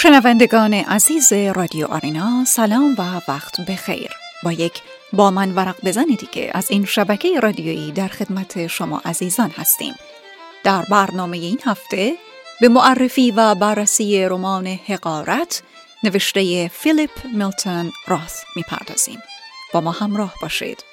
شنوندگان عزیز رادیو آرینا سلام و وقت بخیر. با یک با من ورق بزن دیگه از این شبکه رادیویی در خدمت شما عزیزان هستیم. در برنامه این هفته به معرفی و بررسی رمان حقارت نوشته فیلیپ میلتون راث می‌پردازیم. با ما همراه باشید.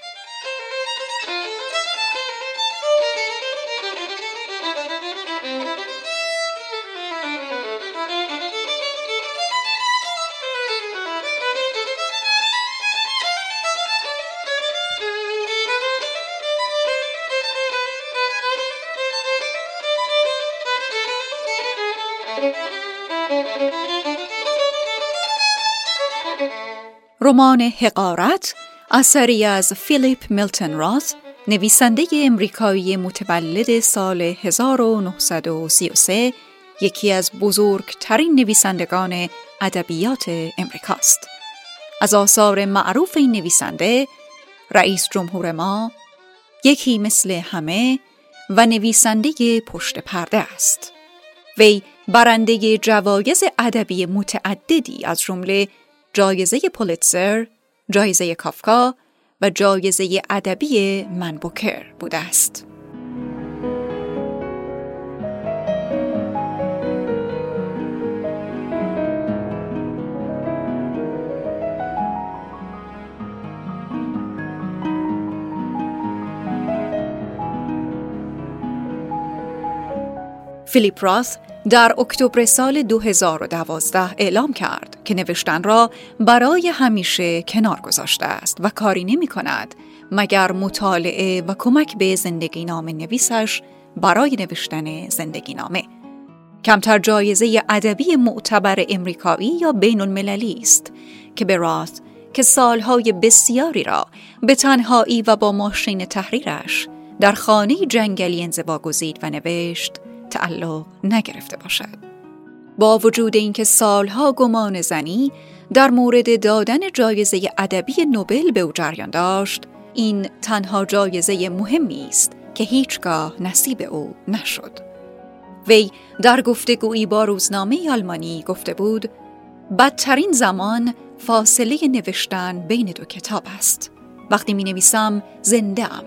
رمان حقارت اثری از فیلیپ میلتون راث نویسنده امریکایی متولد سال 1933 یکی از بزرگترین نویسندگان ادبیات امریکاست. از آثار معروف این نویسنده رئیس جمهور ما یکی مثل همه و نویسنده پشت پرده است. وی برنده جوایز ادبی متعددی از جمله جایزه پولیتسر، جایزه کافکا و جایزه ادبی منبوکر بوده است. فیلیپ راث در اکتبر سال 2012 اعلام کرد که نوشتن را برای همیشه کنار گذاشته است و کاری نمی کند مگر مطالعه و کمک به زندگی نام نویسش برای نوشتن زندگی نامه. کمتر جایزه ادبی معتبر امریکایی یا بین المللی است که به راث که سالهای بسیاری را به تنهایی و با ماشین تحریرش در خانه جنگلی انزوا گزید و نوشت تعلق نگرفته باشد. با وجود اینکه سالها گمان زنی در مورد دادن جایزه ادبی نوبل به او جریان داشت، این تنها جایزه مهمی است که هیچگاه نصیب او نشد. وی در گفتگویی با روزنامه آلمانی گفته بود بدترین زمان فاصله نوشتن بین دو کتاب است. وقتی می نویسم زنده ام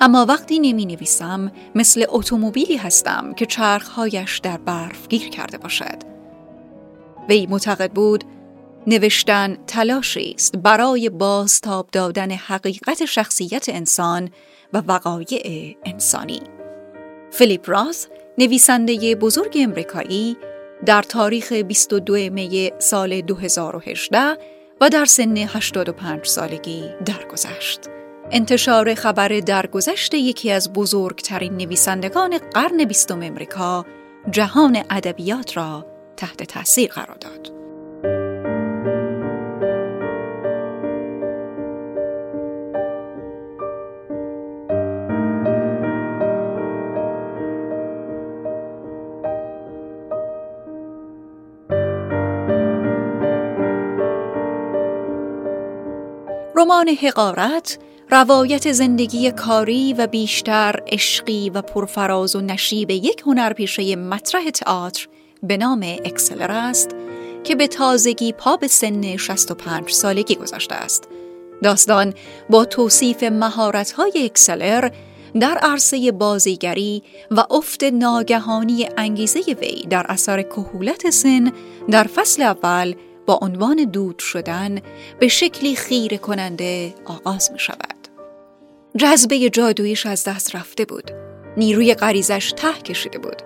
اما وقتی نمی نویسم مثل اتومبیلی هستم که چرخهایش در برف گیر کرده باشد. وی معتقد بود نوشتن تلاشی است برای بازتاب دادن حقیقت شخصیت انسان و وقایع انسانی. فیلیپ راس نویسنده بزرگ امریکایی در تاریخ 22 می سال 2018 و در سن 85 سالگی درگذشت. انتشار خبر درگذشت یکی از بزرگترین نویسندگان قرن بیستم امریکا جهان ادبیات را تحت تاثیر قرار داد. رمان حقارت روایت زندگی کاری و بیشتر عشقی و پرفراز و نشیب یک هنرپیشه مطرح تئاتر به نام اکسلر است که به تازگی پا به سن 65 سالگی گذاشته است. داستان با توصیف مهارت‌های اکسلر در عرصه بازیگری و افت ناگهانی انگیزه وی در اثر کهولت سن در فصل اول عنوان دود شدن به شکلی خیره کننده آغاز می شود. جذبه جادویش از دست رفته بود. نیروی غریزش ته کشیده بود.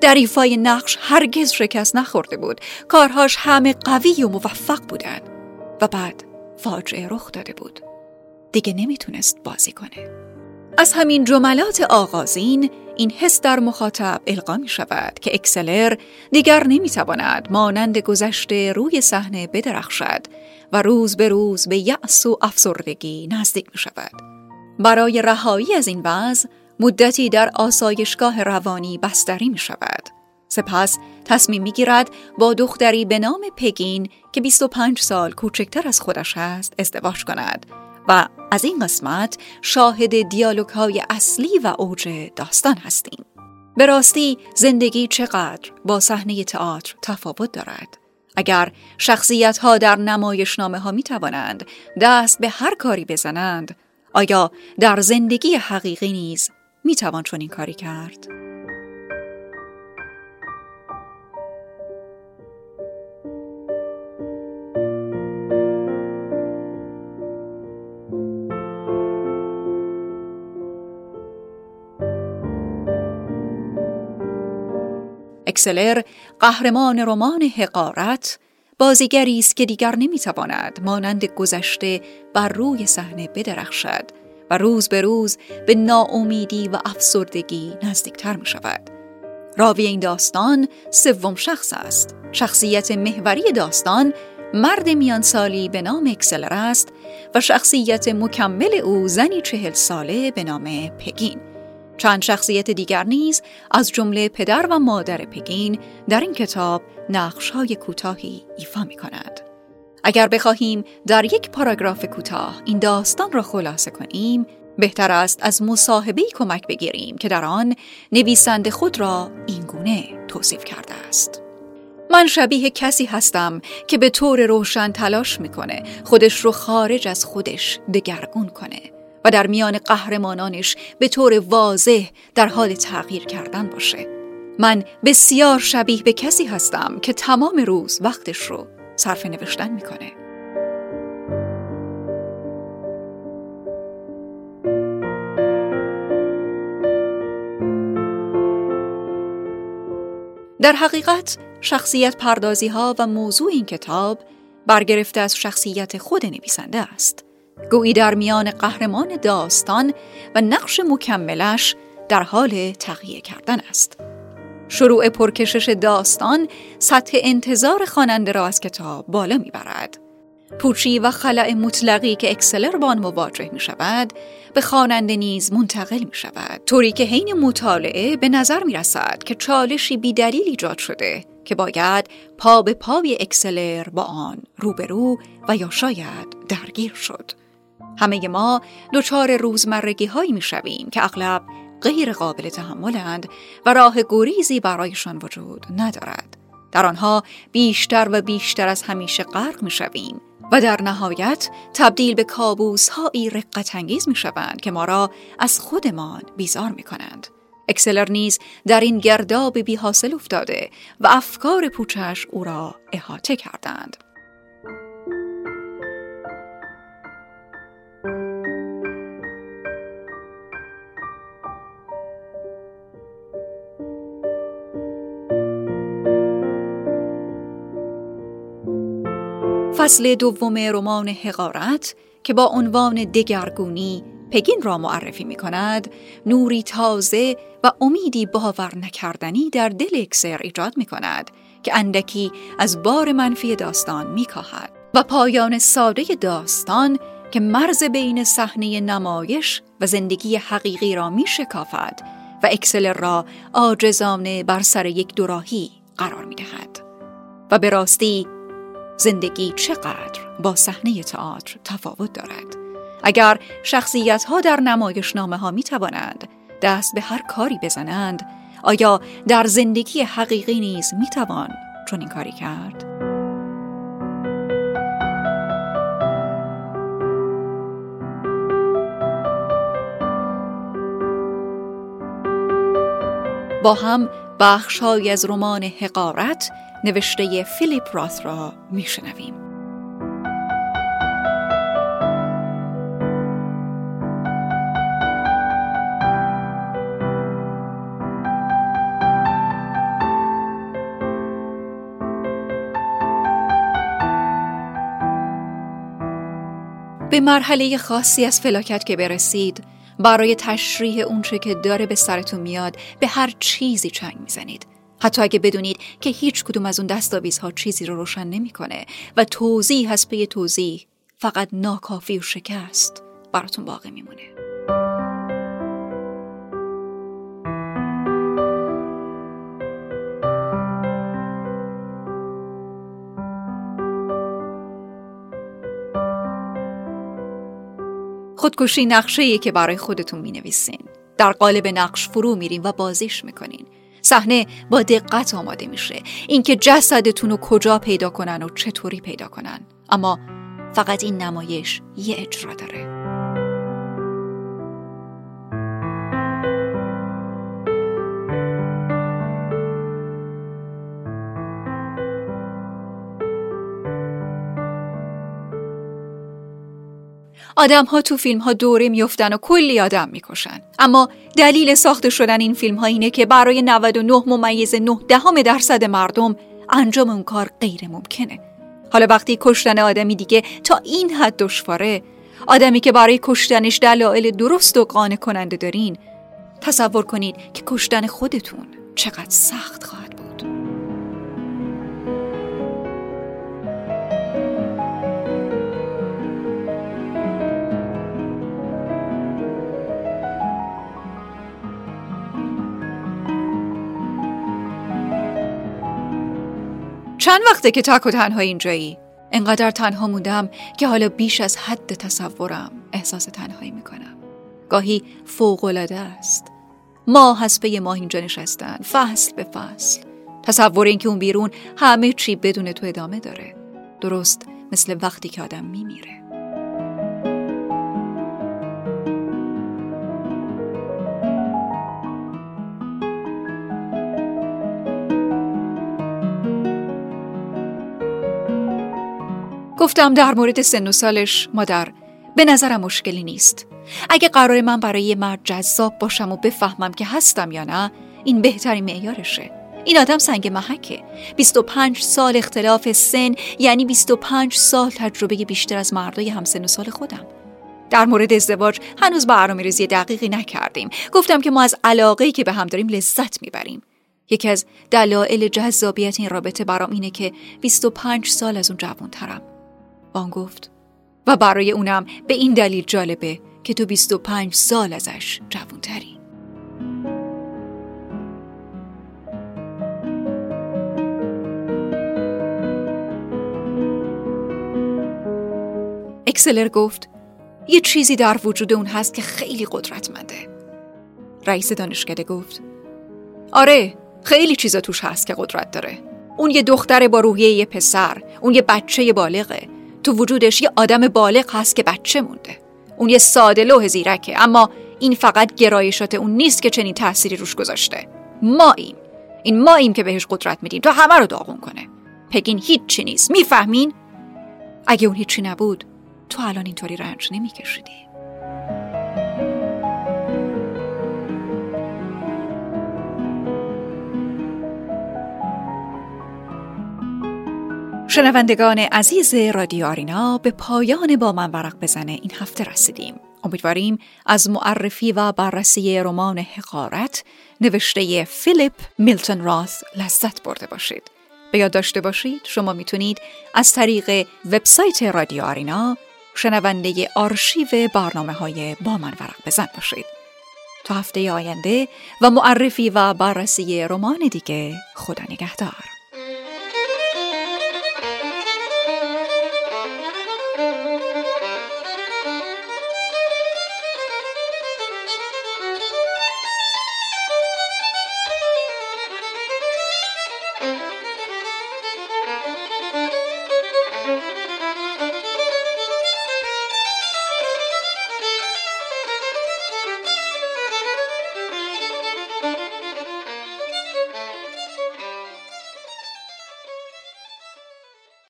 در ایفای نقش هرگز شکست نخورده بود. کارهاش همه قوی و موفق بودن. و بعد فاجعه رخ داده بود. دیگه نمی‌تونست بازی کنه. از همین جملات آغازین این حس در مخاطب القا می شود که اکسلر دیگر نمی تواند مانند گذشته روی صحنه بدرخشد و روز به روز به یأس و افسردگی نزدیک می شود. برای رهایی از این وضع مدتی در آسایشگاه روانی بستری می شود. سپس تصمیم می گیرد با دختری به نام پگین که 25 سال کوچکتر از خودش است ازدواج کند و از این قسمت شاهد دیالوگ های اصلی و اوج داستان هستیم. به راستی زندگی چقدر با صحنه تئاتر تفاوت دارد. اگر شخصیت ها در نمایشنامه ها می توانند دست به هر کاری بزنند آیا در زندگی حقیقی نیز می توان چون کاری کرد؟ اکسلر قهرمان رمان حقارت بازیگری است که دیگر نمی‌تواند مانند گذشته بر روی صحنه بدرخشد و روز به روز به ناامیدی و افسردگی نزدیکتر می شود. راوی این داستان سوم شخص است. شخصیت محوری داستان مرد میان سالی به نام اکسلر است و شخصیت مکمل او زنی چهل ساله به نام پگین. چند شخصیت دیگر نیز از جمله پدر و مادر پگین در این کتاب نقشهای کوتاهی ایفا می کند. اگر بخواهیم در یک پاراگراف کوتاه این داستان را خلاصه کنیم بهتر است از مصاحبه کمک بگیریم که در آن نویسنده خود را این گونه توصیف کرده است من شبیه کسی هستم که به طور روشن تلاش می‌کنه خودش رو خارج از خودش دگرگون کنه در میان قهرمانانش به طور واضح در حال تغییر کردن باشه من بسیار شبیه به کسی هستم که تمام روز وقتش رو صرف نوشتن می‌کنه در حقیقت شخصیت پردازی ها و موضوع این کتاب برگرفته از شخصیت خود نویسنده است. گویی در میان قهرمان داستان و نقش مکملش در حال تغییر کردن است. شروع پرکشش داستان سطح انتظار خواننده را از کتاب بالا می‌برد. پوچی و خلع مطلقی که اکسلر با آن مواجه می شود به خواننده نیز منتقل می شود طوری که حین مطالعه به نظر می رسد که چالشی بیدلیل ایجاد شده که باید پا به پای اکسلر با آن روبرو و یا شاید درگیر شد همه ما دچار روزمرگی هایی می شویم که اغلب غیر قابل تحملند و راه گریزی برایشان وجود ندارد. در آنها بیشتر و بیشتر از همیشه غرق می شویم و در نهایت تبدیل به کابوس هایی رقت انگیز می شوند که ما را از خودمان بیزار می کنند. اکسلر نیز در این گرداب بی حاصل افتاده و افکار پوچش او را احاطه کردند. فصل دوم رمان حقارت که با عنوان دگرگونی پگین را معرفی می کند نوری تازه و امیدی باور نکردنی در دل اکسر ایجاد می کند که اندکی از بار منفی داستان می کاهد و پایان ساده داستان که مرز بین صحنه نمایش و زندگی حقیقی را می شکافد و اکسل را آجزانه بر سر یک دوراهی قرار می دهد. و به راستی زندگی چقدر با صحنه تئاتر تفاوت دارد اگر شخصیت ها در نمایشنامه ها می توانند دست به هر کاری بزنند آیا در زندگی حقیقی نیز می توان چون این کاری کرد؟ با هم بخشهایی از رمان حقارت نوشته فیلیپ راث را میشنویم. به مرحله خاصی از فلاکت که برسید برای تشریح اونچه که داره به سرتون میاد به هر چیزی چنگ می‌زنید حتی اگه بدونید که هیچ کدوم از اون دستاویزها چیزی رو روشن نمی‌کنه و توضیح هست به توضیح فقط ناکافی و شکست براتون باقی میمونه خودکشی نقشه که برای خودتون می نویسین. در قالب نقش فرو میرین و بازیش می‌کنین. صحنه با دقت آماده میشه. اینکه جسدتون رو کجا پیدا کنن و چطوری پیدا کنن. اما فقط این نمایش یه اجرا داره. آدم ها تو فیلم ها دوره میفتن و کلی آدم می‌کشن. اما دلیل ساخته شدن این فیلم ها اینه که برای 99 ممیز 9 دهم درصد مردم انجام اون کار غیر ممکنه. حالا وقتی کشتن آدمی دیگه تا این حد دشواره آدمی که برای کشتنش دلایل درست و قانع کننده دارین تصور کنید که کشتن خودتون چقدر سخت خواهد چند وقته که تک و تنها اینجایی؟ انقدر تنها موندم که حالا بیش از حد تصورم احساس تنهایی می‌کنم. گاهی فوقالعاده است. ما حسبه ما اینجا نشستن فصل به فصل. تصور اینکه اون بیرون همه چی بدون تو ادامه داره. درست مثل وقتی که آدم میمیره. گفتم در مورد سن و سالش مادر به نظرم مشکلی نیست. اگه قرار من برای یه مرد جذاب باشم و بفهمم که هستم یا نه این بهترین معیارشه. این آدم سنگ محکه. 25 سال اختلاف سن یعنی 25 سال تجربه بیشتر از مردای همسن و سال خودم. در مورد ازدواج هنوز برنامه ریزی دقیقی نکردیم. گفتم که ما از علاقه که به هم داریم لذت می‌بریم. یکی از دلایل جذابیت این رابطه برام اینه که 25 سال از اون جوانترم. آن گفت و برای اونم به این دلیل جالبه که تو 25 سال ازش جوانتری. اکسلر گفت یه چیزی در وجود اون هست که خیلی قدرتمنده. رئیس دانشکده گفت آره خیلی چیزا توش هست که قدرت داره. اون یه دختر با روحیه یه پسر اون یه بچه بالغه. تو وجودش یه آدم بالغ هست که بچه مونده. اون یه ساده لوح زیرکه اما این فقط گرایشات اون نیست که چنین تأثیری روش گذاشته. ما این این ما این که بهش قدرت میدیم تا همه رو داغون کنه. پگین هیچی نیست. می‌فهمین؟ اگه اون هیچی نبود تو الان اینطوری رنج نمیکشیدی. شنوندگان عزیز رادیو آرینا به پایان با من ورق بزنه این هفته رسیدیم. امیدواریم از معرفی و بررسی رمان حقارت نوشته فیلیپ میلتون راث لذت برده باشید. به یاد داشته باشید شما می‌تونید از طریق وبسایت رادیو آرینا شنونده آرشیو برنامه های با من ورق بزن باشید. تا هفته آینده و معرفی و بررسی رمان دیگه خدا نگهدار.